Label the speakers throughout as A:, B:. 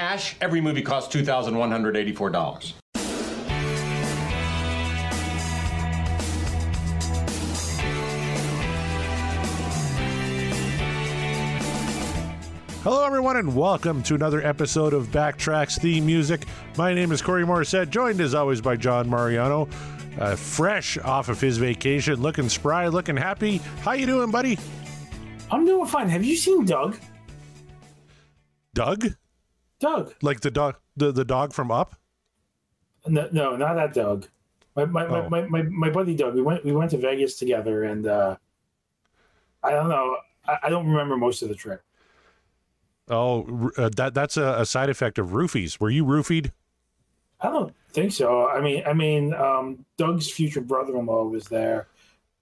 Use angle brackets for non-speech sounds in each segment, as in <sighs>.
A: cash, every movie costs $2,184.
B: Hello, everyone, and welcome to another episode of Backtracks Theme Music. My name is Corey Morissette, joined as always by John Mariano, uh, fresh off of his vacation, looking spry, looking happy. How you doing, buddy?
C: I'm doing fine. Have you seen Doug?
B: Doug?
C: Doug?
B: Like the dog, the, the dog from Up?
C: No, no, not that Doug. My my,
B: Oh.
C: my, my, my, buddy Doug. We went we went to Vegas together, and uh, I don't know. I, I don't remember most of the trip.
B: Oh, uh, that that's a, a side effect of roofies. Were you roofied?
C: I don't think so. I mean, I mean, um, Doug's future brother-in-law was there,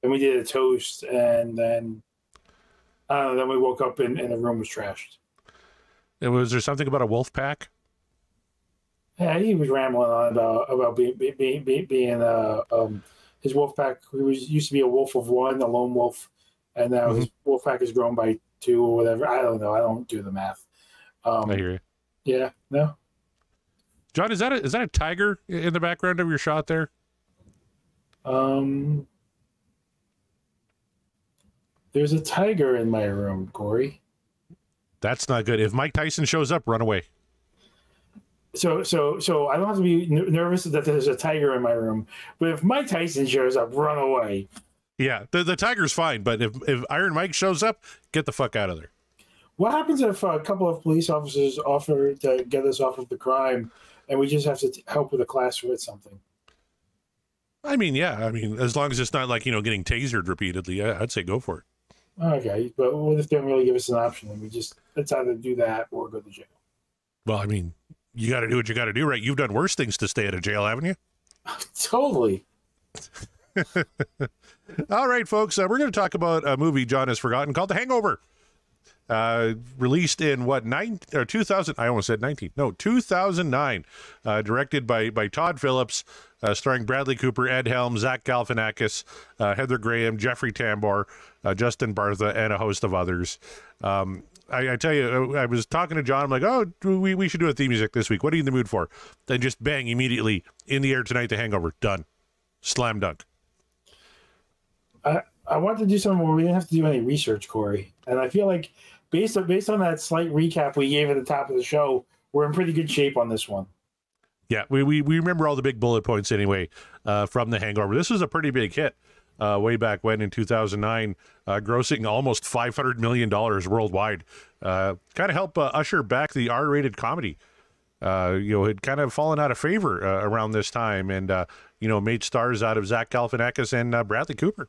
C: and we did a toast, and then I don't know. Then we woke up and, and the room was trashed.
B: Was there something about a wolf pack?
C: Yeah, he was rambling on about about being being being, being uh, um, his wolf pack. He was used to be a wolf of one, a lone wolf, and now his wolf pack is grown by two or whatever. I don't know. I don't do the math. Um,
B: I hear you.
C: yeah, no.
B: John, is that a, is that a tiger in the background of your shot there?
C: Um, there's a tiger in my room, Corey.
B: That's not good. If Mike Tyson shows up, run away.
C: So, so, so I don't have to be n- nervous that there's a tiger in my room. But if Mike Tyson shows up, run away.
B: Yeah, the, the tiger's fine, but if, if Iron Mike shows up, get the fuck out of there.
C: What happens if a couple of police officers offer to get us off of the crime, and we just have to t- help with a class with something?
B: I mean, yeah, I mean, as long as it's not like, you know, getting tasered repeatedly, I, I'd say go for it.
C: Okay, but what if they don't really give us an option and we just let's either do that or go to jail?
B: Well, I mean, you got to do what you got to do, right? You've done worse things to stay out of jail, haven't you? <laughs>
C: Totally. <laughs>
B: All right, folks, uh, we're going to talk about a movie John has forgotten called The Hangover. Uh, released in what nine or two thousand? I almost said nineteen. No, two thousand nine. Uh, directed by by Todd Phillips, uh, starring Bradley Cooper, Ed Helm, Zach Galifianakis, uh, Heather Graham, Jeffrey Tambor, uh, Justin Bartha, and a host of others. Um, I, I tell you, I was talking to John. I'm like, oh, we, we should do a theme music this week. What are you in the mood for? Then just bang immediately in the air tonight. The Hangover done, slam dunk.
C: I I want to do something where we didn't have to do any research, Corey, and I feel like based on based on that slight recap we gave at the top of the show, we're in pretty good shape on this one.
B: Yeah, we, we, we remember all the big bullet points anyway uh, from The Hangover. This was a pretty big hit uh, way back when in 2009, uh, grossing almost $500 million worldwide. Uh, kind of helped uh, usher back the R rated comedy. Uh, you know, had kind of fallen out of favor around this time and, you know, made stars out of Zach Galifianakis and Bradley Cooper.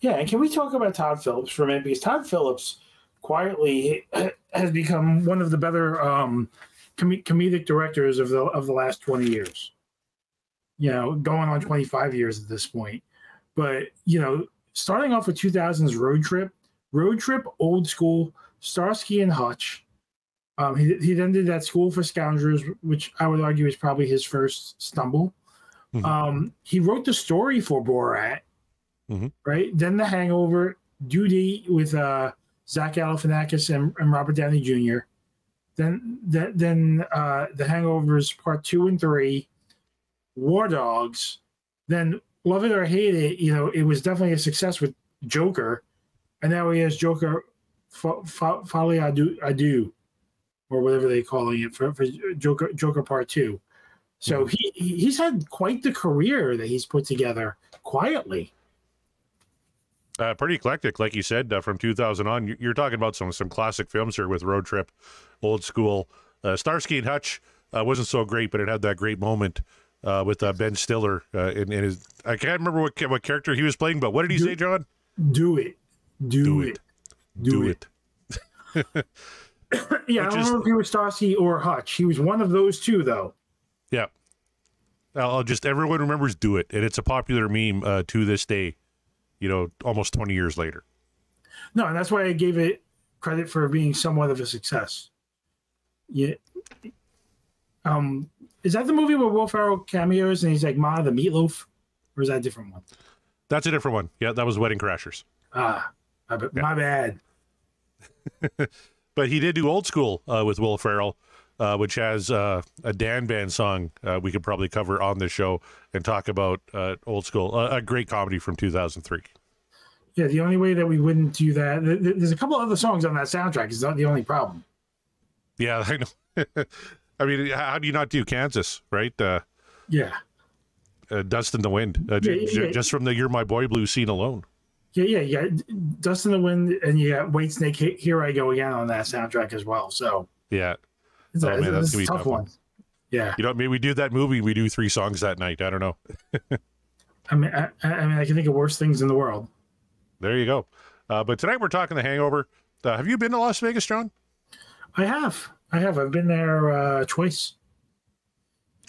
C: Yeah, and can we talk about Todd Phillips for a minute? Because Todd Phillips quietly <clears throat> has become one of the better um, com- comedic directors of the of the last twenty years. You know, going on twenty five years at this point. But you know, starting off with two thousands Road Trip, Road Trip, Old School, Starsky and Hutch. Um, he he then did that School for Scoundrels, which I would argue is probably his first stumble.
B: Mhm.
C: Um, he wrote the story for Borat right? Then The Hangover, Due Date with uh, Zach Galifianakis and, and Robert Downey Jr. Then, then, then uh, The Hangovers Part Two and Three, War Dogs. Then Love It or Hate It, you know, it was definitely a success with Joker, and now he has Joker, Fo- Fo- Folie à Deux, Adu, or whatever they're calling it for, for Joker Joker Part Two. So he he- he's had quite the career that he's put together quietly.
B: Uh, pretty eclectic, like you said, uh, from 2000 on. You- You're talking about some some classic films here with Road Trip, Old School, uh, Starsky and Hutch. Uh, wasn't so great, but it had that great moment uh, with uh, Ben Stiller uh, in, in his. I can't remember what what character he was playing, but what did he say, John?
C: Do it. Do,
B: Do
C: it.
B: it.
C: Do, it. <laughs> Yeah, I don't
B: is-
C: know if he was Starsky or Hutch. He was one of those two, though.
B: Yeah. I'll I'll just everyone remembers "Do It," and it's a popular meme uh, to this day. You know, almost 20 years later.
C: No, and that's why I gave it credit for being somewhat of a success. Yeah. Um, is that the movie where Will Ferrell cameos and he's like Ma the Meatloaf, or is that a different one?
B: That's a different one. Yeah, that was Wedding Crashers.
C: Ah, my, my bad. <laughs>
B: But he did do Old School uh, with Will Ferrell, uh, which has uh, a Dan Band song uh, we could probably cover on the show and talk about uh, old school, uh, a great comedy from 2003.
C: Yeah, the only way that we wouldn't do that, th- th- there's a couple other songs on that soundtrack. Is not the only problem.
B: Yeah, <laughs> I know. I mean, how do you not do Kansas, right? Uh,
C: Yeah,
B: uh, Dust in the Wind, uh, j-
C: Yeah,
B: j-
C: yeah.
B: just from the You're My Boy Blue scene alone.
C: yeah, yeah. Got Dust in the Wind, and got Whitesnake. Here I Go Again on that soundtrack as well. So
B: Yeah.
C: It's
B: Oh,
C: a,
B: man, that's gonna be
C: tough
B: tough
C: one.
B: one.
C: Yeah,
B: You know, maybe we do that movie, we do three songs that night. I don't know. <laughs>
C: I mean, I, I mean, I can think of worse things in the world.
B: There you go. Uh, but tonight we're talking The Hangover. Uh, have you been to Las Vegas, John?
C: I have, I have. I've been there uh, twice.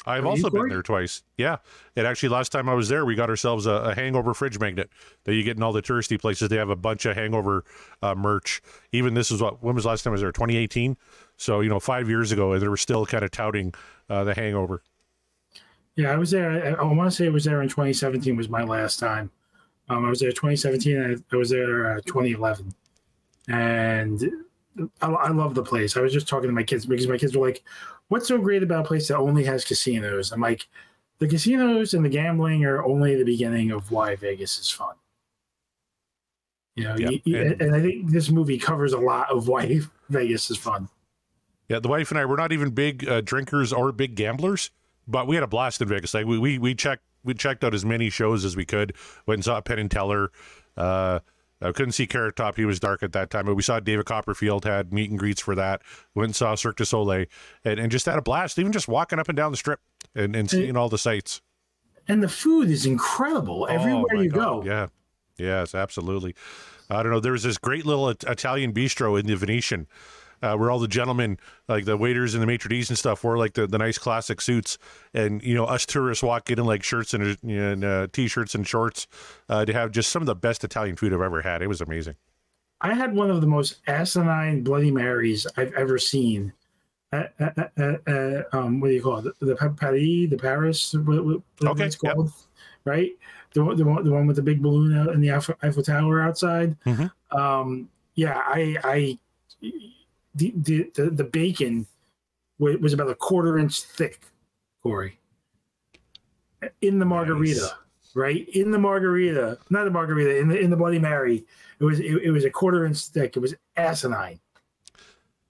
B: I've also been there twice. Yeah. And actually, last time I was there, we got ourselves a, a hangover fridge magnet that you get in all the touristy places. They have a bunch of hangover uh, merch. Even this is what, when was the last time I was there? 2018. So, you know, five years ago, they were still kind of touting uh, the hangover.
C: Yeah, I was there. I, I want to say I was there in 2017 was my last time. Um, I was there 2017. And I, I was there uh, 2011, and I, I love the place. I was just talking to my kids because my kids were like, "What's so great about a place that only has casinos?" I'm like, "The casinos and the gambling are only the beginning of why Vegas is fun." You know,
B: Yeah,
C: you- you-
B: and-
C: and I think this movie covers a lot of why <laughs> Vegas is fun.
B: Yeah, the wife and I were not even big uh, drinkers or big gamblers, but we had a blast in Vegas. Like we we we checked we checked out as many shows as we could. Went and saw Penn and Teller. Uh, I couldn't see Carrot Top; he was dark at that time. But we saw David Copperfield had meet and greets for that. Went and saw Cirque du Soleil, and, and just had a blast. Even just walking up and down the strip and, and seeing all the sights.
C: And the food is incredible oh, everywhere
B: Oh, my
C: you
B: God.
C: go.
B: Yeah. Yes, absolutely. I don't know. There was this great little Italian bistro in the Venetian uh, where all the gentlemen, like the waiters and the maitre d's and stuff, wore like the, the nice classic suits. And, you know, us tourists walk in in like shirts and, and uh, t shirts and shorts uh, to have just some of the best Italian food I've ever had. It was amazing.
C: I had one of the most asinine Bloody Marys I've ever seen. Uh, uh, uh, um, what do you call it? The, the Paris, the Paris, what, what,
B: Okay,
C: it's
B: yep.
C: called, right? The, one- the, one, the one with the big balloon out in the Eiffel, Eiffel Tower outside.
B: Mhm.
C: Um, yeah, I, I, the, the, the, the bacon was about a quarter inch thick, Corey, in the margarita
B: Nice.
C: right in the margarita not the margarita in the in the bloody mary it was it, it was a quarter inch thick it was asinine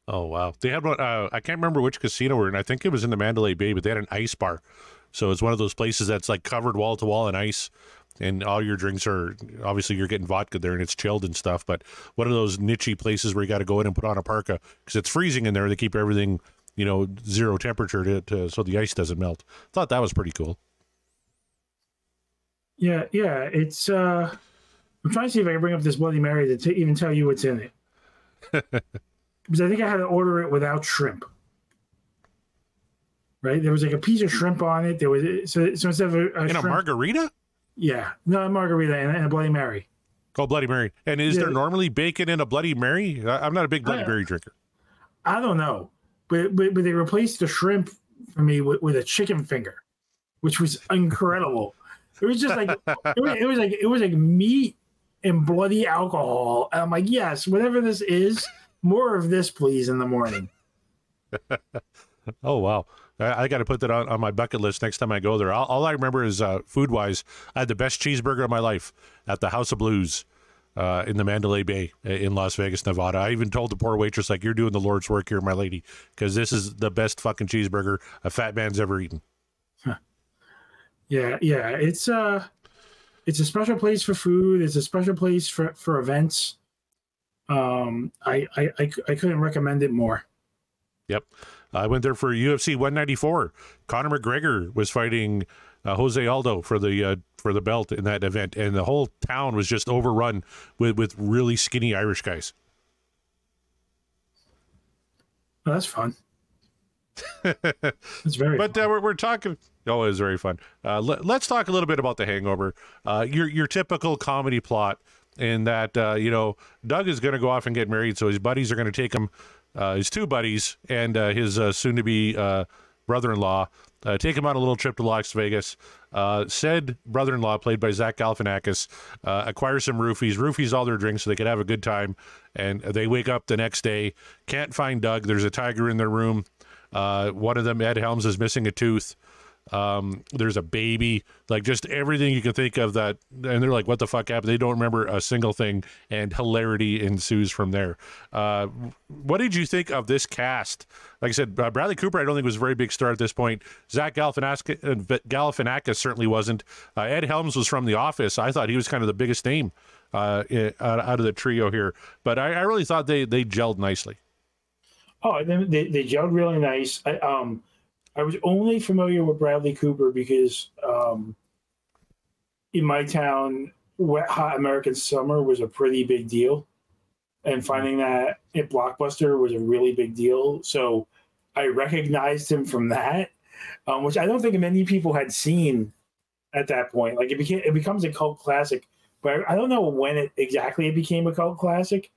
B: Oh, wow. They had one, uh, I can't remember which casino we're in. I think it was in the Mandalay Bay, but they had an ice bar. So it's one of those places that's like covered wall to wall in ice. And all your drinks are obviously you're getting vodka there and it's chilled and stuff. But one of those nichey places where you got to go in and put on a parka because it's freezing in there. They keep everything, you know, zero temperature to, to so the ice doesn't melt. Thought that was pretty cool.
C: yeah yeah it's uh i'm trying to see if i can bring up this bloody mary to t- even tell you what's in it <laughs> because i think i had to order it without shrimp right there was like a piece of shrimp on it there was so, so instead of a, a
B: In a
C: shrimp,
B: margarita?
C: Yeah no margarita and, a bloody mary
B: Called Bloody Mary. And is
C: Yeah.
B: there normally bacon in a Bloody Mary? I, I'm not a big Bloody Mary drinker.
C: I don't know, but but, but they replaced the shrimp for me with, with a chicken finger, which was incredible. It was just like it was, it was like it was like meat and bloody alcohol. And I'm like, yes, whatever this is, more of this, please, in the morning. <laughs>
B: Oh wow! I, I got to put that on, on my bucket list next time I go there. All, all I remember is uh, food wise, I had the best cheeseburger of my life at the House of Blues uh, in the Mandalay Bay in Las Vegas, Nevada. I even told the poor waitress like, "You're doing the Lord's work here, my lady, because this is the best fucking cheeseburger a fat man's ever eaten."
C: Yeah, yeah, it's uh it's a special place for food. It's a special place for for events. Um, I I I, I couldn't recommend it more.
B: Yep, I went there for UFC 194. Conor McGregor was fighting uh, Jose Aldo for the uh, for the belt in that event, and the whole town was just overrun with with really skinny Irish guys.
C: Oh, that's fun. <laughs> It's very
B: But
C: fun.
B: uh, we're, we're talking. Oh, it was very fun. Uh, let, us talk a little bit about the Hangover. Uh, your your typical comedy plot in that uh, you know Doug is going to go off and get married, so his buddies are going to take him, his two buddies and uh, his uh, soon to be uh, brother-in-law, uh, take him on a little trip to Las Vegas. Uh, said brother-in-law, played by Zach Galifianakis, uh, acquires some roofies, roofies all their drinks so they could have a good time, and they wake up the next day, can't find Doug. There's a tiger in their room. Uh, one of them, Ed Helms, is missing a tooth. Um, there's a baby, like just everything you can think of that. And they're like, what the fuck happened? They don't remember a single thing, and hilarity ensues from there. Uh, what did you think of this cast? Like I said, uh, Bradley Cooper, I don't think was a very big star at this point. Zach Galifianakis, uh, Galifianakis certainly wasn't. Uh, Ed Helms was from The Office. I thought he was kind of the biggest name uh, out, of the trio here, but I, I really thought they they gelled nicely.
C: Oh, they, they, they gelled really nice. I, um, I was only familiar with Bradley Cooper because um, in my town, Wet Hot American Summer was a pretty big deal. And finding that at Blockbuster was a really big deal. So I recognized him from that, um, which I don't think many people had seen at that point. Like it became, it becomes a cult classic, but I don't know when it exactly it became a cult classic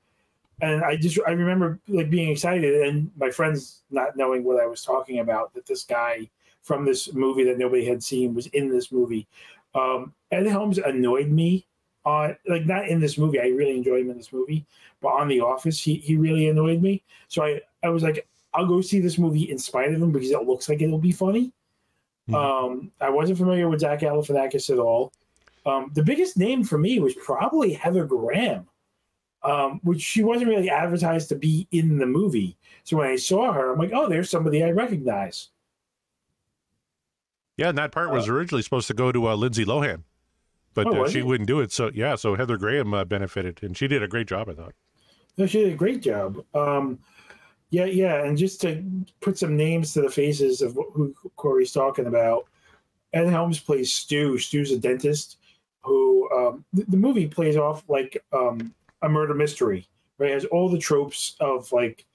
C: and I just I remember like being excited and my friends not knowing what I was talking about that this guy from this movie that nobody had seen was in this movie. Um, Ed Helms annoyed me on like not in this movie. I really enjoyed him in this movie, but on The Office, he he really annoyed me. So I I was like, I'll go see this movie in spite of him because it looks like it'll be funny.
B: Mhm.
C: Um, I wasn't familiar with Zach Galifianakis at all. Um, the biggest name for me was probably Heather Graham um, which she wasn't really advertised to be in the movie. So when I saw her, I'm like, oh, there's somebody I recognize.
B: Yeah, and that part was originally supposed to go to uh, Lindsay Lohan, but
C: Oh,
B: uh, she
C: it?
B: wouldn't do it. So yeah, so Heather Graham uh, benefited, and she did a great job. I thought.
C: No, she did a great job. Um, yeah, yeah, and just to put some names to the faces of who Corey's talking about, Ed Helms plays Stu. Stu's a dentist who um, the, the movie plays off like um, a murder mystery, right? It has all the tropes of like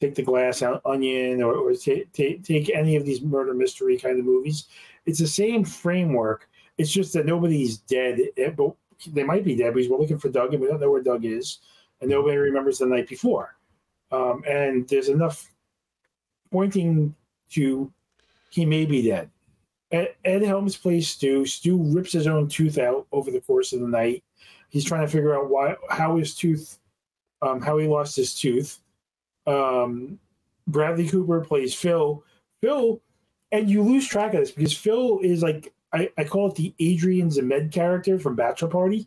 C: take the glass on- onion or, or ta- ta- take any of these murder mystery kind of movies. It's the same framework. It's just that nobody's dead, eh, but they might be dead because we're looking for Doug and we don't know where Doug is and nobody remembers the night before. Um, and there's enough pointing to he may be dead. Ed, Ed Helms plays Stu. Stu rips his own tooth out over the course of the night. He's trying to figure out why, how his tooth, um, how he lost his tooth. Um, Bradley Cooper plays Phil. Phil, and you lose track of this because Phil is like I, I call it the Adrian Zmed character from Bachelor Party.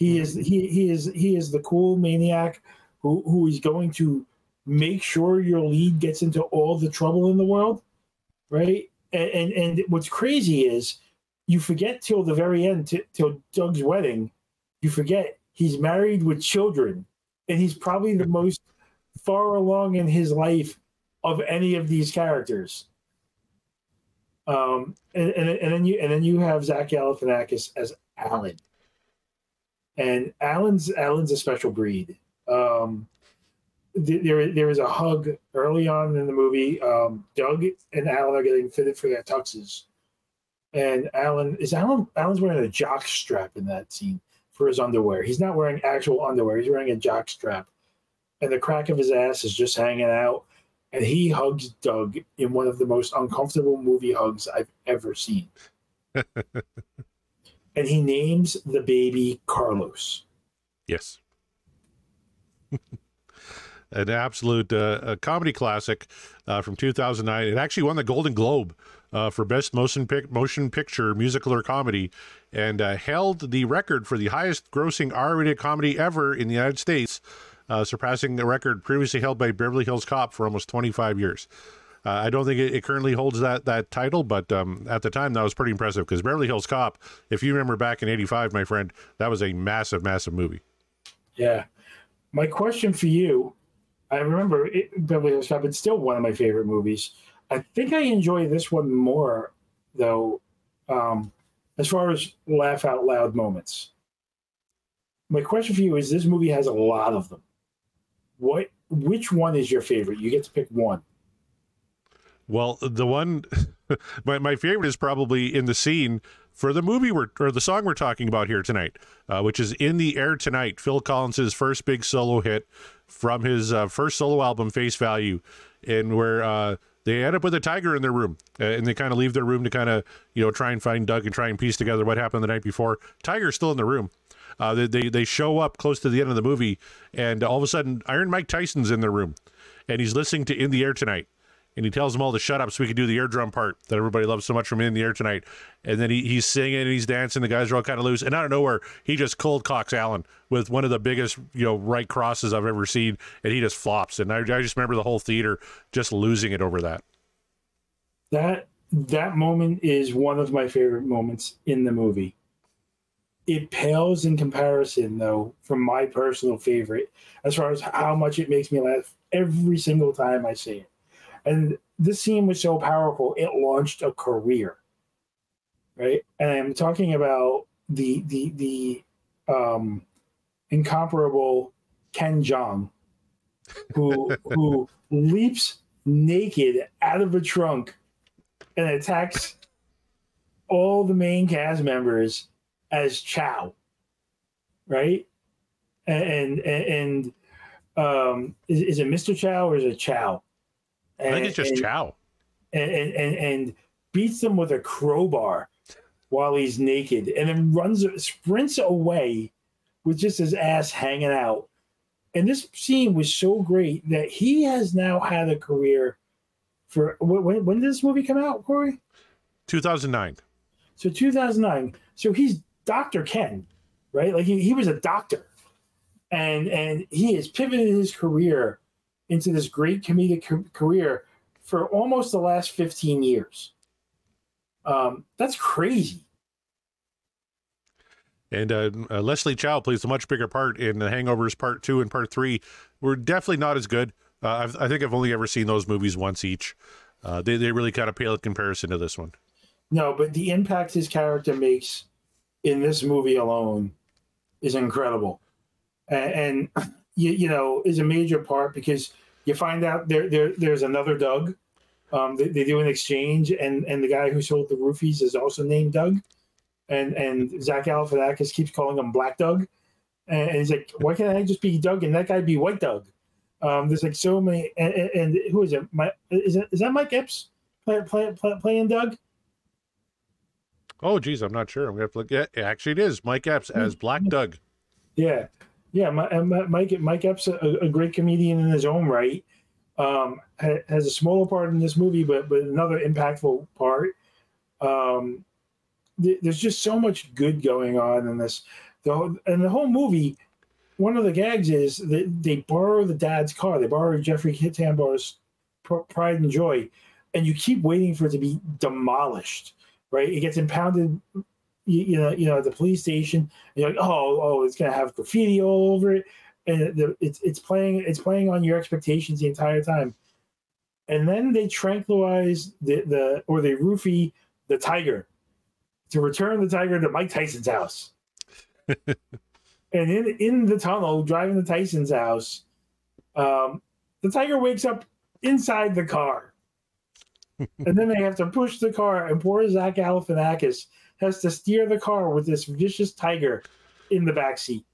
C: He is he he is he is the cool maniac who who is going to make sure your lead gets into all the trouble in the world, right? And and, and what's crazy is you forget till the very end, t- till Doug's wedding, you forget he's married with children, and he's probably the most far along in his life of any of these characters. Um, and, and, and then you and then you have Zach Galifianakis as Alan, and Alan's Alan's a special breed. Um, th- there there is a hug early on in the movie. Um, Doug and Alan are getting fitted for their tuxes, and Alan is Alan Alan's wearing a jock strap in that scene for his underwear. He's not wearing actual underwear. He's wearing a jock strap, and the crack of his ass is just hanging out. And he hugs Doug in one of the most uncomfortable movie hugs I've ever seen. <laughs> and he names the baby Carlos.
B: Yes. <laughs> An absolute uh, a comedy classic uh, from 2009. It actually won the Golden Globe uh, for best motion pic- motion picture musical or comedy, and uh, held the record for the highest grossing R-rated comedy ever in the United States, uh, surpassing the record previously held by Beverly Hills Cop for almost 25 years. Uh, I don't think it, it currently holds that that title, but um, at the time that was pretty impressive because Beverly Hills Cop, if you remember back in '85, my friend, that was a massive, massive movie.
C: Yeah. My question for you I remember it, Beverly Hills Cop, it's still one of my favorite movies. I think I enjoy this one more, though, um, as far as laugh out loud moments. My question for you is this movie has a lot of them. What which one is your favorite? You get to pick one.
B: Well, the one, <laughs> my, my favorite is probably in the scene for the movie we're, or the song we're talking about here tonight, uh, which is In the Air Tonight, Phil Collins' first big solo hit from his uh, first solo album, Face Value, and where uh, they end up with a tiger in their room uh, and they kind of leave their room to kind of, you know, try and find Doug and try and piece together what happened the night before. Tiger's still in the room. Uh, they, they, they show up close to the end of the movie, and all of a sudden, Iron Mike Tyson's in the room, and he's listening to In the Air Tonight and he tells them all to shut up so we can do the eardrum part that everybody loves so much from in the air tonight. And then he, he's singing and he's dancing. The guys are all kind of loose. And out of nowhere, he just cold cocks Alan with one of the biggest, you know, right crosses I've ever seen. And he just flops. And I, I just remember the whole theater just losing it over that.
C: That that moment is one of my favorite moments in the movie. It pales in comparison, though, from my personal favorite, as far as how much it makes me laugh every single time I see it. And this scene was so powerful, it launched a career. Right? And I'm talking about the the the um incomparable Ken Jeong, who <laughs> who leaps naked out of a trunk and attacks all the main cast members as Chow, right? And and, and um, is, is it Mr. Chow or is it Chow?
B: I think it's just
C: and,
B: Chow.
C: And, and and and beats him with a crowbar while he's naked, and then runs sprints away with just his ass hanging out. And this scene was so great that he has now had a career for when, when did this movie come out, Corey?
B: 2009.
C: So 2009. So he's Dr. Ken, right? Like he, he was a doctor. And and he has pivoted his career into this great comedic ca- career for almost the last 15 years. Um, that's crazy.
B: And uh, uh, Leslie Chow plays a much bigger part in The Hangovers Part Two and Part Three. We're definitely not as good. Uh, I've, I think I've only ever seen those movies once each. Uh, they they really kind of pale in comparison to this one.
C: No, but the impact his character makes in this movie alone is incredible, and, and <laughs> you, you know is a major part because you find out there, there there's another Doug. Um, they, they do an exchange, and and the guy who sold the roofies is also named Doug, and and Zach Galifianakis keeps calling him Black Doug, and, and he's like, why can't I just be Doug and that guy be White Doug? Um, there's like so many, and, and, who is it? My is it is that Mike Epps play, play, play, playing Doug?
B: Oh, geez, I'm not sure. I'm gonna have to look. Yeah, actually, it is Mike Epps as Black Doug.
C: Yeah, yeah. My, Mike Mike Epps, a, a great comedian in his own right, um, has a smaller part in this movie, but but another impactful part. Um, th- there's just so much good going on in this. The whole, and the whole movie, one of the gags is that they borrow the dad's car. They borrow Jeffrey Tambor's Pride and Joy, and you keep waiting for it to be demolished right? It gets impounded, you, you know, you know, at the police station. you're like, oh, oh, it's gonna have graffiti all over it, and the, it's it's playing it's playing on your expectations the entire time. And then they tranquilize the the or they roofie the tiger to return the tiger to Mike Tyson's house. <laughs> and in in the tunnel, driving to Tyson's house, um, the tiger wakes up inside the car <laughs> and then they have to push the car, and poor Zach Galifianakis has to steer the car with this vicious tiger in the back seat.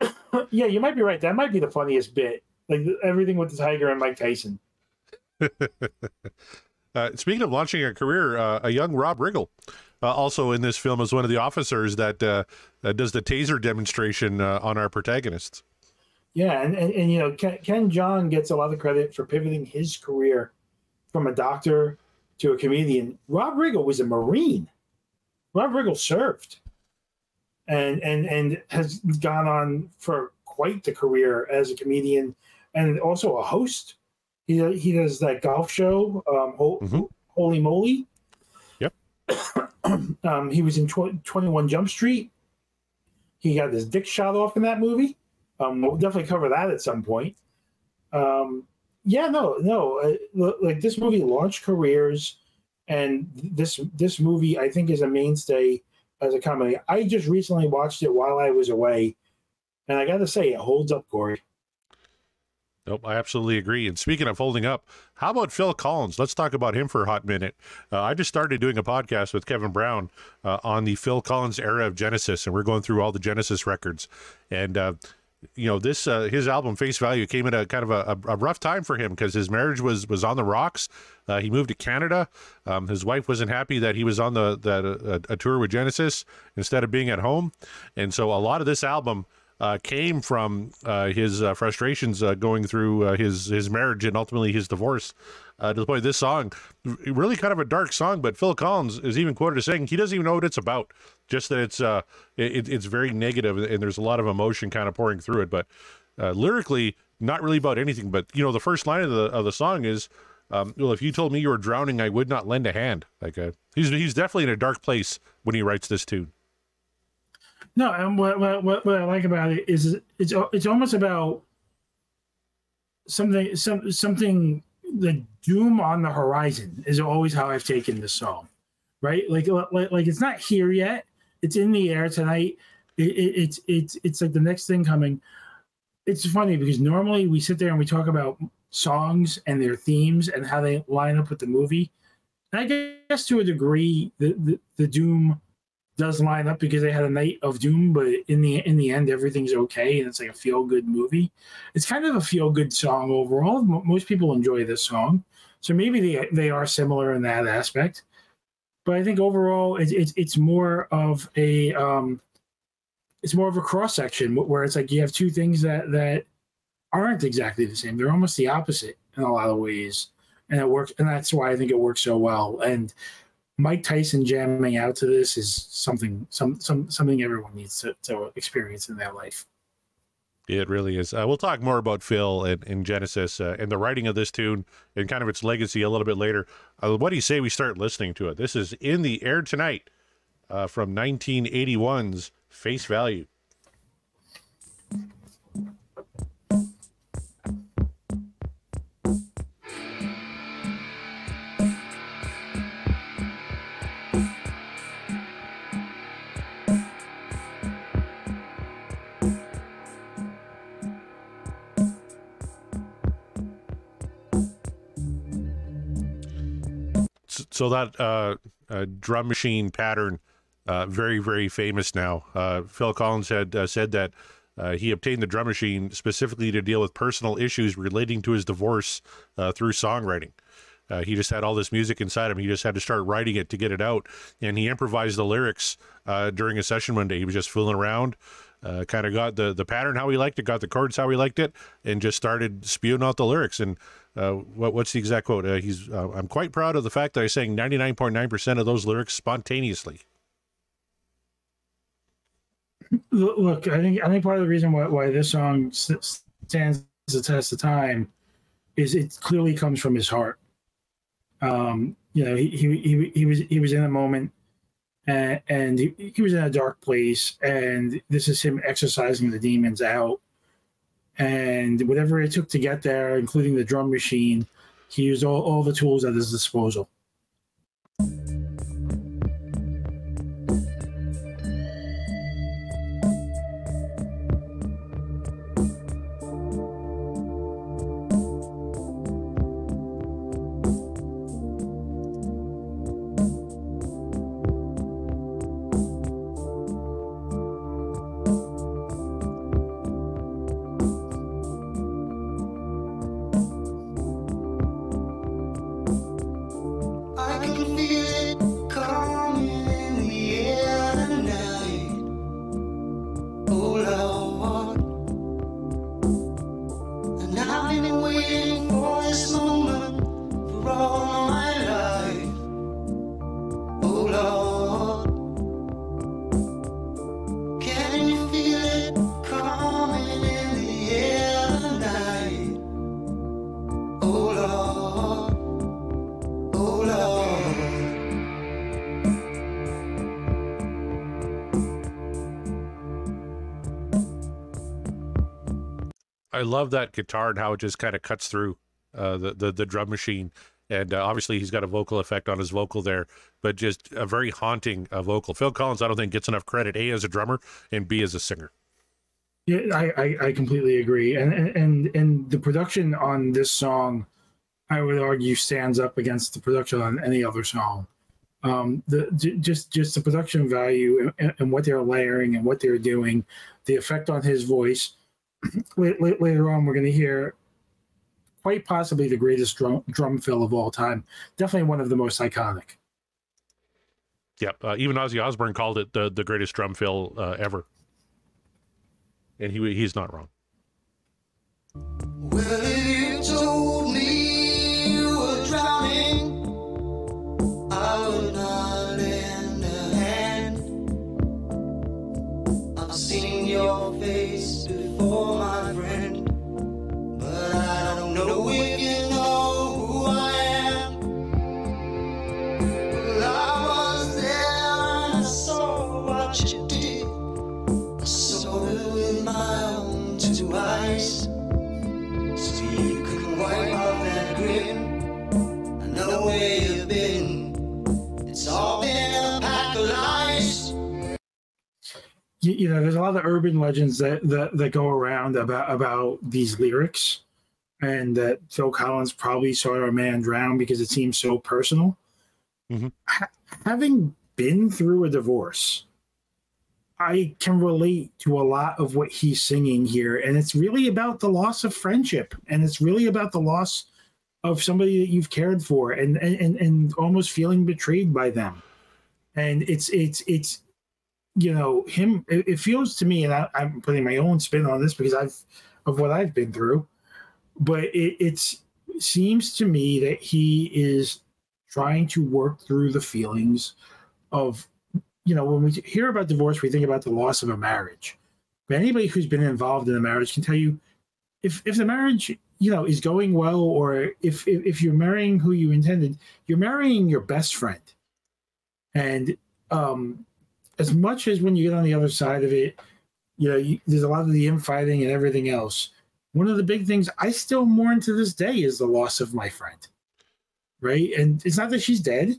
C: <coughs> yeah, you might be right. That might be the funniest bit, like everything with the tiger and Mike Tyson. <laughs>
B: uh, speaking of launching a career, uh, a young Rob Riggle, uh, also in this film, is one of the officers that uh, does the taser demonstration uh, on our protagonists.
C: Yeah, and, and, and you know, Ken, Ken Jeong gets a lot of credit for pivoting his career from a doctor to a comedian. Rob Riggle was a Marine. Rob Riggle served and and and has gone on for quite the career as a comedian and also a host. He he does that golf show, um, mm-hmm. Holey Moley.
B: Yep. <clears throat>
C: um, he was in tw- Twenty One Jump Street. He got his dick shot off in that movie. Um, we'll definitely cover that at some point. Um, yeah, no, no. Uh, like this movie launched careers, and this this movie I think is a mainstay as a comedy. I just recently watched it while I was away, and I got to say it holds up, Corey.
B: Nope, I absolutely agree. And speaking of holding up, how about Phil Collins? Let's talk about him for a hot minute. Uh, I just started doing a podcast with Kevin Brown uh, on the Phil Collins era of Genesis, and we're going through all the Genesis records. And uh, you know this uh, his album face value came at a kind of a, a rough time for him because his marriage was was on the rocks uh, he moved to canada um, his wife wasn't happy that he was on the, the a, a, tour with genesis instead of being at home and so a lot of this album uh, came from uh, his uh, frustrations uh, going through uh, his his marriage and ultimately his divorce. Uh, to the point, this song, really kind of a dark song, but Phil Collins is even quoted as saying he doesn't even know what it's about. Just that it's uh, it, it's very negative and there's a lot of emotion kind of pouring through it. But uh, lyrically, not really about anything. But you know, the first line of the of the song is, um, "Well, if you told me you were drowning, I would not lend a hand." Like uh, he's he's definitely in a dark place when he writes this tune.
C: No, and what, what what I like about it is it's it's almost about something some something the doom on the horizon is always how I've taken this song, right? Like like, like it's not here yet. It's in the air tonight. It, it, it's it's it's like the next thing coming. It's funny because normally we sit there and we talk about songs and their themes and how they line up with the movie. And I guess to a degree, the, the, the doom does line up because they had a night of doom, but in the in the end, everything's okay and it's like a feel good movie. It's kind of a feel good song overall. Most people enjoy this song, so maybe they they are similar in that aspect. But I think overall, it's it's, it's more of a um, it's more of a cross section where it's like you have two things that that aren't exactly the same. They're almost the opposite in a lot of ways, and it works. And that's why I think it works so well. And Mike Tyson jamming out to this is something some, some something everyone needs to, to experience in their life.
B: It really is. Uh, we'll talk more about Phil and, and Genesis uh, and the writing of this tune and kind of its legacy a little bit later. Uh, what do you say we start listening to it? This is In the Air Tonight uh, from 1981's Face Value. So that uh, uh, drum machine pattern, uh, very very famous now. Uh, Phil Collins had uh, said that uh, he obtained the drum machine specifically to deal with personal issues relating to his divorce through songwriting. he just had all this music inside him. He just had to start writing it to get it out, and he improvised the lyrics during a session one day. He was just fooling around. Uh, kind of got the the pattern how he liked it, got the chords how he liked it, and just started spewing out the lyrics. And uh, what, what's the exact quote? Uh, he's uh, I'm quite proud of the fact that I sang 99.9% of those lyrics spontaneously.
C: Look, I think I think part of the reason why, why this song stands the test of time is it clearly comes from his heart. Um, you know, he, he he he was he was in a moment and, and he, he was in a dark place, and this is him exercising the demons out and whatever it took to get there, including the drum machine, he used all, all the tools at his disposal.
B: I love that guitar and how it just kind of cuts through uh, the, the the drum machine. And uh, obviously, he's got a vocal effect on his vocal there, but just a very haunting uh, vocal. Phil Collins, I don't think gets enough credit. A as a drummer and B as a singer.
C: Yeah, I, I, I completely agree. And, and and the production on this song, I would argue, stands up against the production on any other song. Um, the just just the production value and, and what they're layering and what they're doing, the effect on his voice <clears throat> later on, we're going to hear quite possibly the greatest drum, drum fill of all time. Definitely one of the most iconic.
B: Yep. Uh, even Ozzy Osbourne called it the, the greatest drum fill uh, ever. and he he's not wrong.
D: Well, you, know,
C: there's a lot of urban legends that, that that go around about about these lyrics, and that Phil Collins probably saw a man drown because it seems so personal.
B: Mhm.
C: Ha- having been through a divorce, I can relate to a lot of what he's singing here, and it's really about the loss of friendship, and it's really about the loss of somebody that you've cared for, and and and, and almost feeling betrayed by them. And it's it's it's you know him it, it feels to me and I, i'm putting my own spin on this because i've of what i've been through but it it's seems to me that he is trying to work through the feelings of you know when we hear about divorce we think about the loss of a marriage. But anybody who's been involved in a marriage can tell you if if the marriage you know is going well or if if, if you're marrying who you intended you're marrying your best friend. And um as much as when you get on the other side of it, you know, you, there's a lot of the infighting and everything else. One of the big things I still mourn to this day is the loss of my friend. Right, and it's not that she's dead.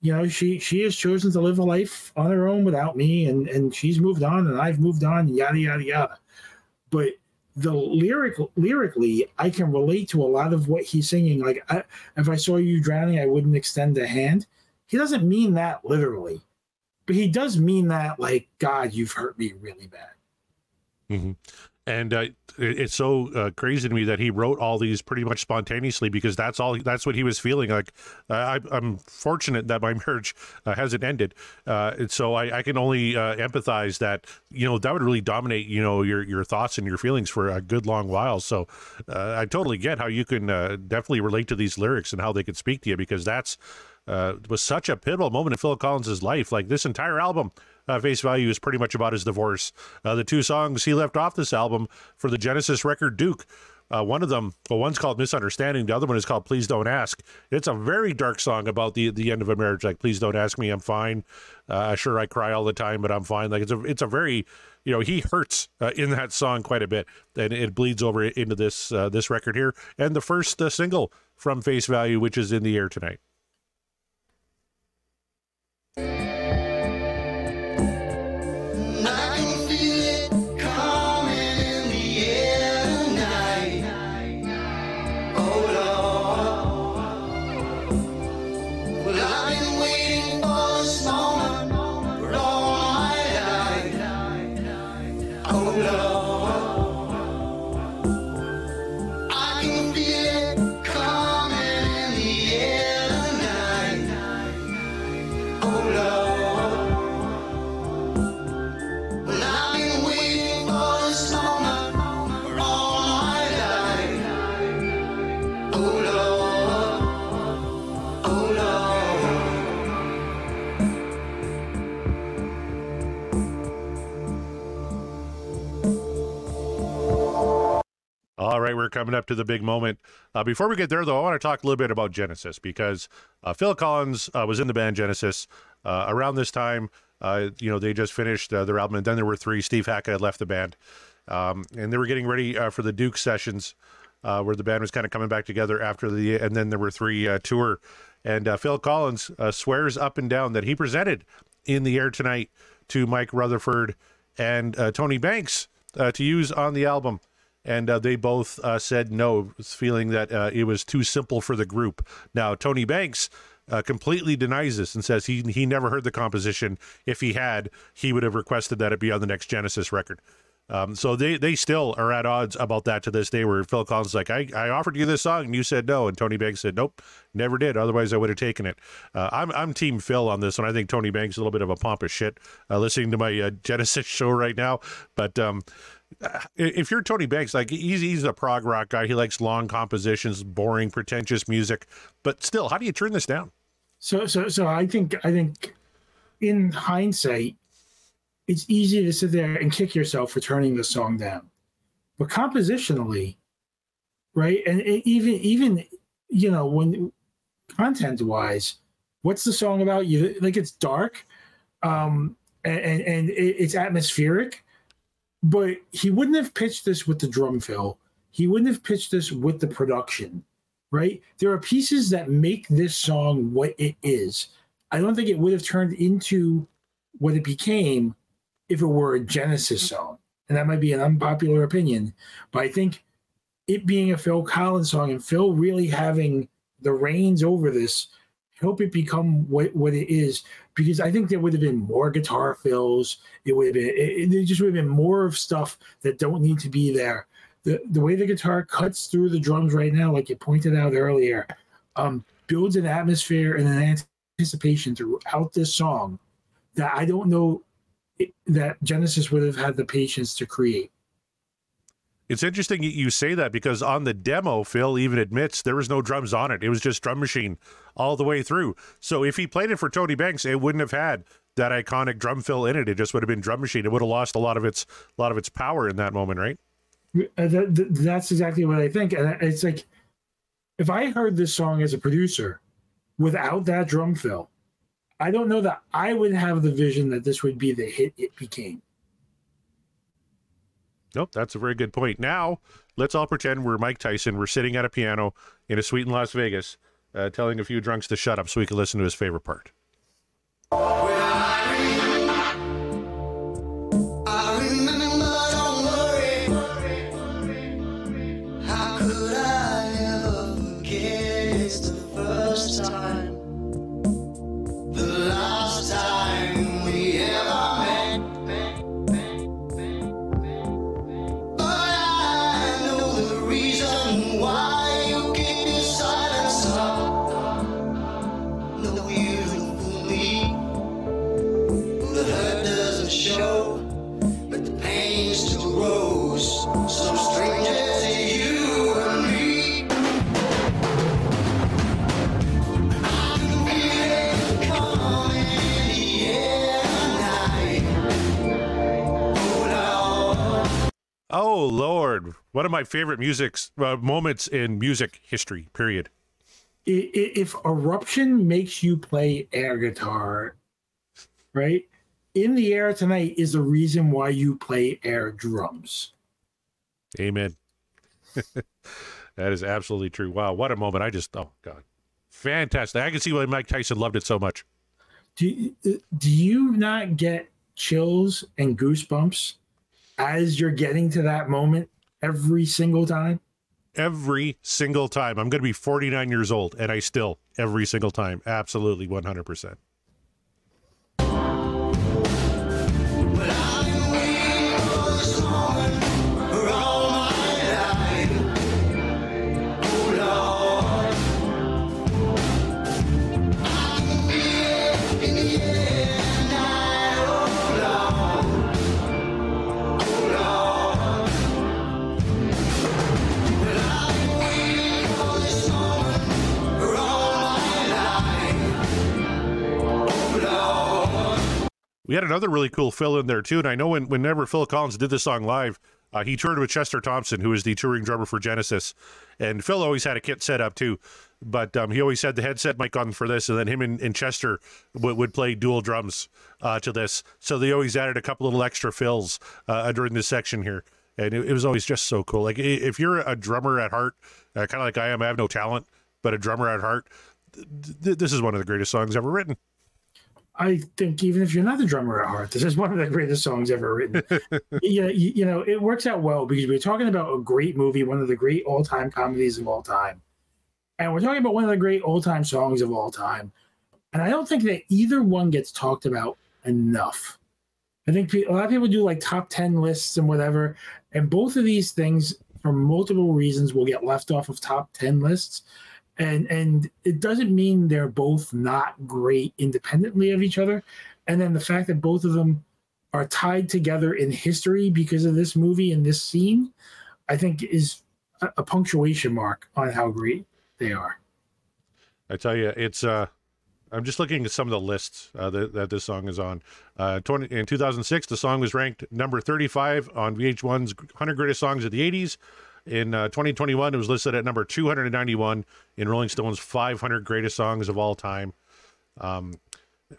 C: You know, she she has chosen to live a life on her own without me, and and she's moved on, and I've moved on, yada yada yada. But the lyric lyrically, I can relate to a lot of what he's singing. Like, I, if I saw you drowning, I wouldn't extend a hand. He doesn't mean that literally but he does mean that like god you've hurt me really bad.
B: And uh, it- it's so uh, crazy to me that he wrote all these pretty much spontaneously because that's all that's what he was feeling. Like uh, I, i'm fortunate that my <laughs> marriage uh, hasn't ended. Uh, and so I, I can only uh, empathize that you know that would really dominate you know your your thoughts and your feelings for a good long while. So i totally get how you can definitely relate to these lyrics and how they could speak to you because that's uh, was such a pivotal moment in Phil Collins's life. Like this entire album, uh, face value is pretty much about his divorce. Uh, the two songs he left off this album for the Genesis record Duke. Uh, one of them, well, one's called Misunderstanding. The other one is called Please Don't Ask. It's a very dark song about the the end of a marriage. Like, please don't ask me. I'm fine. Uh, sure, I cry all the time, but I'm fine. Like, it's a it's a very, you know, he hurts uh, in that song quite a bit, and it bleeds over into this uh, this record here, and the first uh, single from Face Value, which is in the air tonight. Right, we're coming up to the big moment. Uh, before we get there, though, I want to talk a little bit about Genesis because uh, Phil Collins uh, was in the band Genesis uh, around this time. Uh, you know, they just finished uh, their album, and then there were three. Steve Hackett had left the band, um, and they were getting ready for the Duke sessions, where the band was kind of coming back together after the. And then there were three tour, and Phil Collins swears up and down that he presented in the air tonight to Mike Rutherford and Tony Banks to use on the album and uh, they both uh, said no, feeling that uh, it was too simple for the group. Now, Tony Banks uh, completely denies this and says he he never heard the composition. If he had, he would have requested that it be on the next Genesis record. Um, so they they still are at odds about that to this day. Where Phil Collins is like, I, I offered you this song and you said no, and Tony Banks said nope, never did. Otherwise, I would have taken it. Uh, I'm I'm Team Phil on this one. I think Tony Banks is a little bit of a pompous shit. Uh, listening to my uh, Genesis <laughs> show right now, but um, if you're Tony Banks, like he's he's a prog rock guy. He likes long compositions, boring, pretentious music. But still, how do you turn this down?
C: So so so I think I think in hindsight, it's easy to sit there and kick yourself for turning the song down. But compositionally, right? And even even you know, when content wise, what's the song about? You like it's dark, um, and and, and it's atmospheric, but he wouldn't have pitched this with the drum fill. He wouldn't have pitched this with the production, right? There are pieces that make this song what it is. I don't think it would have turned into what it became if it were a Genesis song. And that might be an unpopular opinion, but I think it being a Phil Collins song and Phil really having the reins over this help it become what, what it is because I think there would have been more guitar fills. It would have been it, it just would have been more of stuff that don't need to be there. The the way the guitar cuts through the drums right now, like you pointed out earlier, um, builds an atmosphere and an anticipation throughout this song that I don't know that Genesis would have had the patience to create.
B: It's interesting you say that because on the demo, Phil even admits there was no drums on it. It was just drum machine all the way through. So if he played it for Tony Banks, it wouldn't have had that iconic drum fill in it. It just would have been drum machine. It would have lost a lot of its a lot of its power in that moment, right?
C: Uh, that's exactly what I think. And it's like if I heard this song as a producer without that drum fill, I don't know that I would have the vision that this would be the hit it became.
B: Nope, that's a very good point. Now, let's all pretend we're Mike Tyson. We're sitting at a piano in a suite in Las Vegas, uh, telling a few drunks to shut up so we can listen to his favorite part. One of my favorite music's uh, moments in music history. Period.
C: If eruption makes you play air guitar, right? In the air tonight is the reason why you play air drums.
B: Amen. <laughs> that is absolutely true. Wow, what a moment! I just oh god, fantastic. I can see why Mike Tyson loved it so much.
C: Do, do you not get chills and goosebumps as you're getting to that moment every single time?
B: Every single time. I'm going to be 49 years old, and I still every single time, absolutely 100. We had another really cool fill in there too, and I know when whenever Phil Collins did this song live, uh, he toured with Chester Thompson, who is the touring drummer for Genesis, and Phil always had a kit set up too, but um, he always had the headset mic on for this, and then him and, and Chester would, would play dual drums uh, to this, so they always added a couple little extra fills uh, during this section here, and it, it was always just so cool. Like if you're a drummer at heart, uh, kind of like I am, I have no talent, but a drummer at heart, th- th- this is one of the greatest songs ever written.
C: I think even if you're not the drummer at heart, this is one of the greatest songs ever written. <laughs> yeah, you, you know, it works out well because we're talking about a great movie, one of the great all-time comedies of all time, and we're talking about one of the great all-time songs of all time. And I don't think that either one gets talked about enough. I think pe- a lot of people do like top ten lists and whatever, and both of these things, for multiple reasons, will get left off of top ten lists and and it doesn't mean they're both not great independently of each other and then the fact that both of them are tied together in history because of this movie and this scene, I think is a, a punctuation mark on how great they are.
B: I tell you, it's uh, I'm just looking at some of the lists uh, that, that this song is on. Uh, 20, in 2006, the song was ranked number 35 on VH1's 100 Greatest Songs of the 80s. In uh, 2021, it was listed at number 291 in Rolling Stone's 500 Greatest Songs of All Time. Um,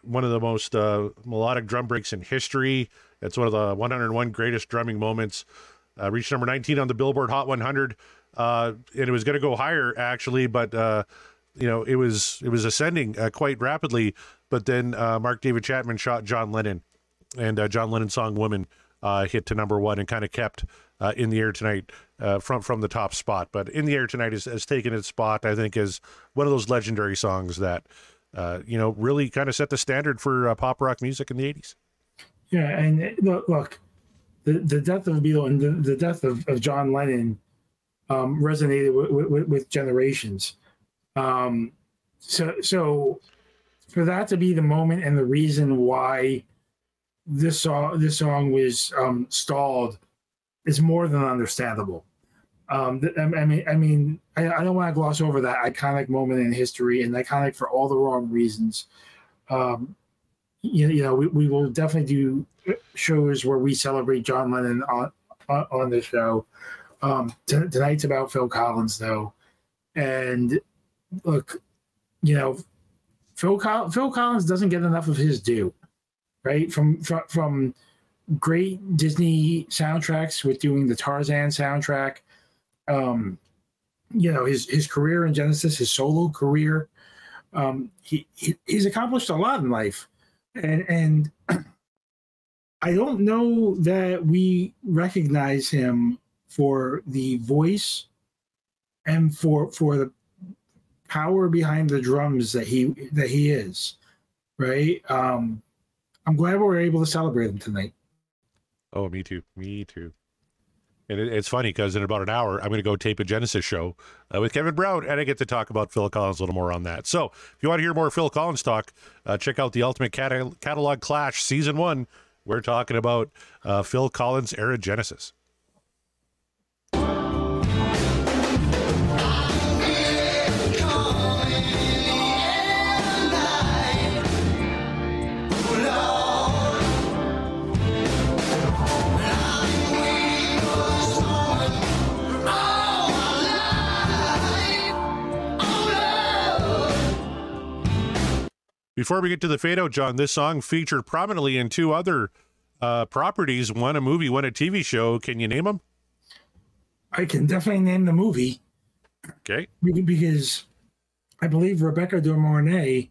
B: one of the most uh, melodic drum breaks in history. It's one of the 101 greatest drumming moments. Uh, reached number 19 on the Billboard Hot 100, uh, and it was going to go higher actually, but uh, you know it was it was ascending uh, quite rapidly. But then Mark David Chapman shot John Lennon, and John Lennon's song "Woman" hit to number one and kind of kept in the air tonight uh, from from the top spot. But in the air tonight has, has taken its spot, I think, as one of those legendary songs that uh, you know really kind of set the standard for uh, pop rock music in the '80s.
C: Yeah, and uh, look, look the, the death of Beatle and the, the death of, of John Lennon um, resonated with, with, with generations. Um, so, so for that to be the moment and the reason why this song this song was um, stalled is more than understandable. Um, I mean, I mean, I, I don't want to gloss over that iconic moment in history and iconic for all the wrong reasons. Um, you, you know, we, we will definitely do shows where we celebrate John Lennon on on, on the show. Um, t- tonight's about Phil Collins, though, and look, you know, Phil Col- Phil Collins doesn't get enough of his due, right? From from from great Disney soundtracks with doing the Tarzan soundtrack, um, you know, his his career in Genesis, his solo career, um, he, he he's accomplished a lot in life, and and <clears throat> I don't know that we recognize him for the voice and for for the power behind the drums that he that he is right? Um i'm glad we are able to celebrate him tonight
B: Oh, me too. Me too. And it, it's funny because in about an hour, I'm going to go tape a Genesis show uh, with Kevin Brown, and I get to talk about Phil Collins a little more on that. So, if you want to hear more Phil Collins talk, uh, check out the Ultimate Cata- Catalog Clash Season 1. We're talking about uh, Phil Collins era Genesis. Before we get to the fade out, John, this song featured prominently in two other uh, properties one a movie, one a TV show. Can you name them?
C: i can definitely name the movie
B: Okay.
C: because i believe rebecca de mornay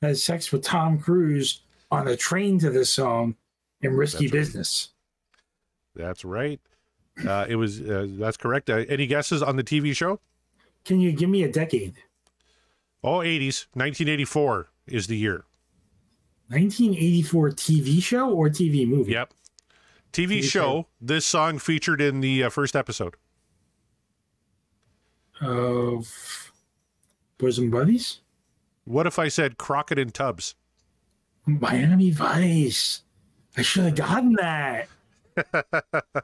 C: has sex with tom cruise on a train to this song in risky
B: That's right.
C: business
B: That's right. Uh, it was, uh, that's correct. Uh, any guesses on the TV show?
C: can you give me a decade
B: Oh, 80s. 1984 is the year.
C: 1984 tv show or tv movie
B: Yep. TV
C: TV
B: show.
C: show.
B: This song featured in the uh, first episode.
C: of bosom buddies
B: What if I said Crockett and Tubbs?
C: Miami Vice. I should have gotten that. <laughs>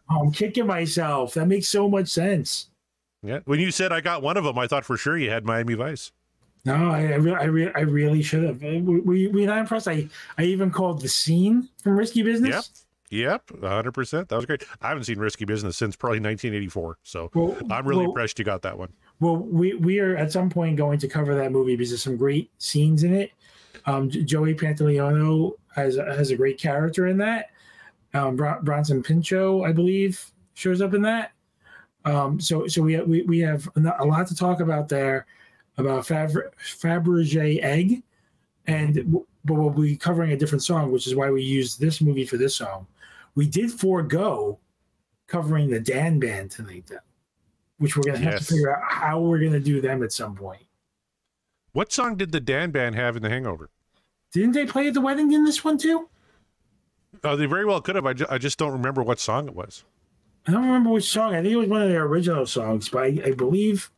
C: Oh, I'm kicking myself. That makes so much sense.
B: Yeah. When you said I got one of them, I thought for sure you had Miami Vice.
C: No, I I, re- I, re- I really should have. We, we, we not impressed. I, I even called the scene from Risky Business.
B: Yep. yep, 100%. That was great. I haven't seen Risky Business since probably 1984. So
C: Well,
B: I'm really
C: well,
B: impressed you got that one.
C: Well, we, we are at some point going to cover that movie because there's some great scenes in it. Um, Joey Pantoliano has has a great character in that. Um, Bron- Bronson Pinchot, I believe, shows up in that. Um, so so we we we have a lot to talk about there about Favre, Fabergé egg, and but we'll be covering a different song, which is why we used this movie for this song. We did forego covering the Dan Band tonight, though, which we're gonna have
B: Yes.
C: to figure out how we're gonna do them at some point.
B: What song did the Dan Band have in The Hangover?
C: Didn't they play at the wedding in this one too?
B: Oh, they very well could have. I, ju- I just don't remember what song it was.
C: I don't remember which song. I think it was one of their original songs, but I, I believe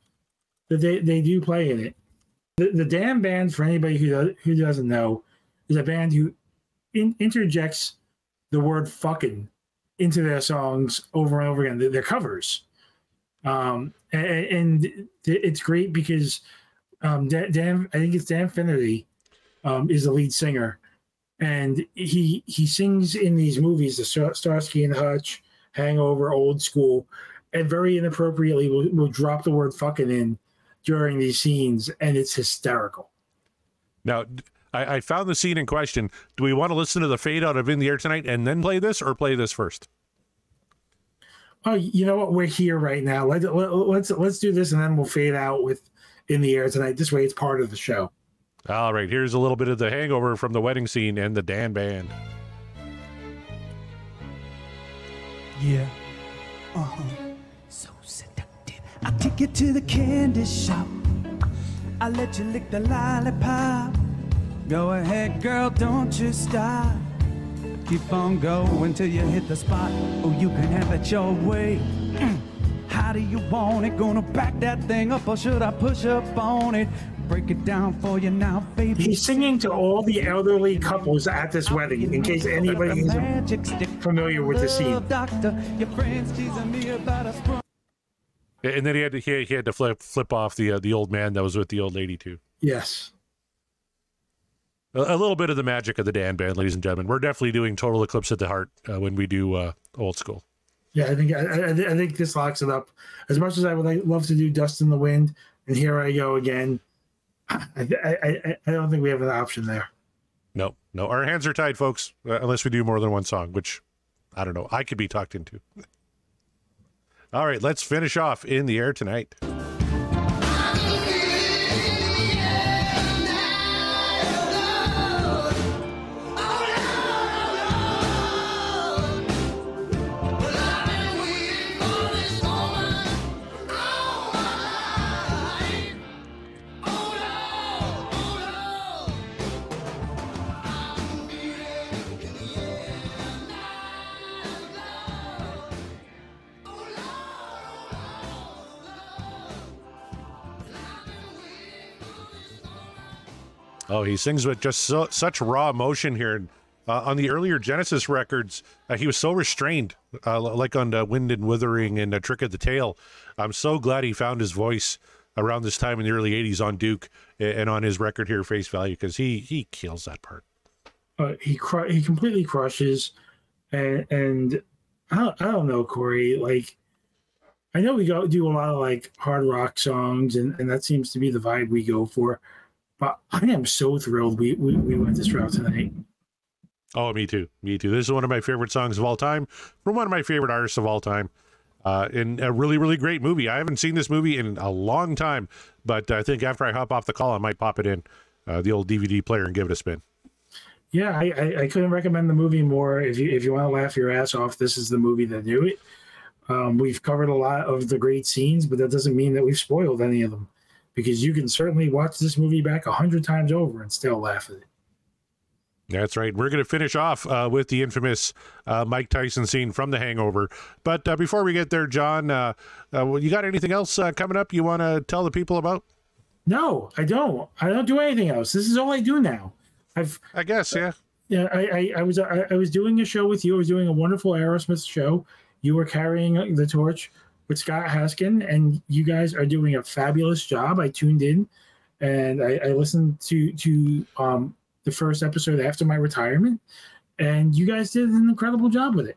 C: that they, they do play in it. The, the Dan Band, for anybody who does, who doesn't know, is a band who in, interjects the word "fucking" into their songs over and over again. They're, they're covers, um, and, and it's great because um, Dan, I think it's Dan Finnerty, um, is the lead singer, and he he sings in these movies, the Star- Starsky and Hutch, Hangover, Old School, and very inappropriately will, will drop the word "fucking" in during these scenes, and it's hysterical.
B: Now, I found the scene in question. Do we want to listen to the fade out of In the Air Tonight and then play this, or play this first?
C: Oh, you know what? We're here right now. Let, let, let's let's do this, and then we'll fade out with "In the Air Tonight." This way, it's part of the show.
B: All right, here's a little bit of the hangover from the wedding scene and the Dan Band.
E: Yeah. Uh huh. You to the candy shop. I let you lick the lollipop. Go ahead, girl, don't you stop. Keep on going till you hit the spot. Oh, you can have it your way. <clears throat> How do you want it? Gonna back that thing up or should I push up on it? Break it down for you now, baby.
C: He's singing to all the elderly couples at this wedding, in case anybody
E: stick.
C: familiar with the scene.
E: Doctor, your friends teasing me about a.
B: And then he had to he, he had to flip flip off the uh, the old man that was with the old lady too.
C: Yes.
B: A, a little bit of the magic of the Dan Band, ladies and gentlemen. We're definitely doing Total Eclipse at the Heart uh, when we do uh, old school.
C: Yeah, I think I, I, I think this locks it up. As much as I would like, love to do "Dust in the Wind," and here I go again. <sighs> I, I, I, I don't think we have an option there.
B: No, no, our hands are tied, folks. Uh, unless we do more than one song, which I don't know. I could be talked into. <laughs> All right, let's finish off in the air tonight. Oh, he sings with just so, such raw emotion here. Uh, on the earlier Genesis records, uh, he was so restrained, uh, like on uh, Wind and Wuthering and uh, Trick of the Tail. I'm so glad he found his voice around this time in the early 80s on Duke and on his record here, Face Value, because he, he kills that part.
C: Uh, he he completely crushes, and and I don't, I don't know Corey. Like, I know we go do a lot of like hard rock songs, and and that seems to be the vibe we go for. But I am so thrilled we we, we went this route tonight.
B: Oh, me too. Me too. This is one of my favorite songs of all time from one of my favorite artists of all time. Uh, and a really, really great movie. I haven't seen this movie in a long time, but I think after I hop off the call, I might pop it in uh, the old DVD player and give it a spin.
C: Yeah, I, I, I couldn't recommend the movie more. If you if you want to laugh your ass off, this is the movie that do it. Um, we've covered a lot of the great scenes, but that doesn't mean that we've spoiled any of them, because you can certainly watch this movie back a hundred times over and still laugh at it.
B: That's right. We're going to finish off uh, with the infamous uh, Mike Tyson scene from The Hangover. But uh, before we get there, John, uh, uh, well, you got anything else uh, coming up you want to tell the people about?
C: No, I don't. I don't do anything else. This is all I do now. I've
B: I guess, yeah.
C: yeah. I I, I was I, I was doing a show with you. I was doing a wonderful Aerosmith show. You were carrying the torch with Scott Haskin, and you guys are doing a fabulous job. I tuned in, and I, I listened to to um the first episode after my retirement, and you guys did an incredible job with it.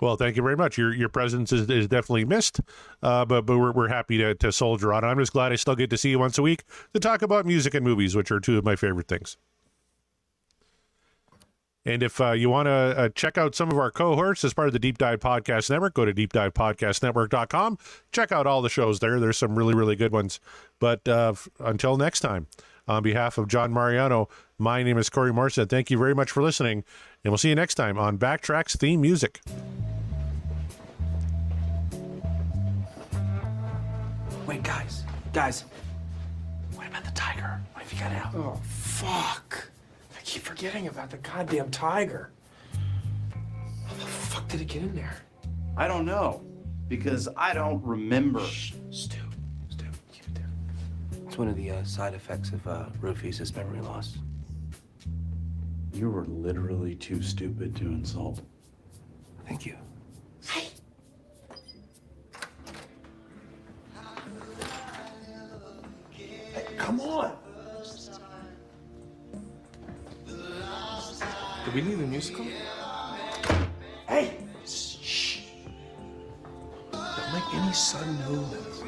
B: Well, thank you very much. Your your presence is, is definitely missed, uh, but but we're, we're happy to, to soldier on. I'm just glad I still get to see you once a week to talk about music and movies, which are two of my favorite things. And if uh, you want to uh, check out some of our cohorts as part of the Deep Dive Podcast Network, go to deepdivepodcastnetwork.com. Check out all the shows there. There's some really, really good ones. But uh, f- until next time, on behalf of John Mariano, my name is Corey Morrison. Thank you very much for listening, and we'll see you next time on Back Tracks Theme Music.
F: Wait, guys, guys. What about the tiger? What if he got out?
G: Oh, fuck. I keep forgetting about the goddamn tiger. How the fuck did it get in there?
H: I don't know because I don't remember.
G: Shh, Stu. Stu, keep it down.
F: It's one of the uh, side effects of uh, roofies memory loss.
H: You were literally too stupid to insult.
F: Thank you. Hey, come on.
G: Did we need the musical? Hey! Shh. Don't make any sudden movements.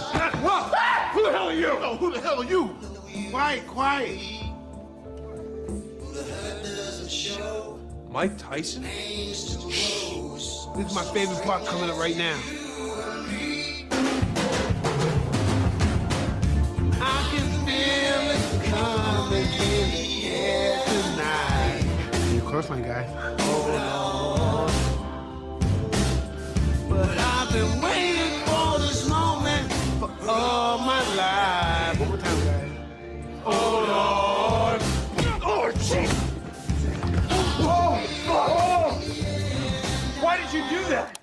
G: Ah, Who the hell are you?
I: Oh, who the hell are you? Quiet, quiet.
G: Mike Tyson?
I: This is my favorite part coming up right now. You
G: do that?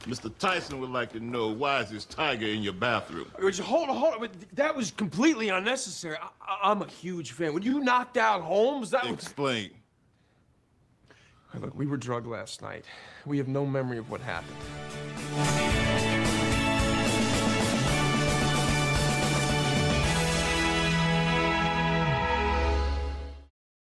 J: Mr. Tyson would like to know why is this tiger in your bathroom?
G: Would you- Hold on, hold on. That was completely unnecessary. I, I, I'm a huge fan. When you knocked out Holmes, that was.
J: Explain.
G: Look, we were drugged last night. We have no memory of what happened.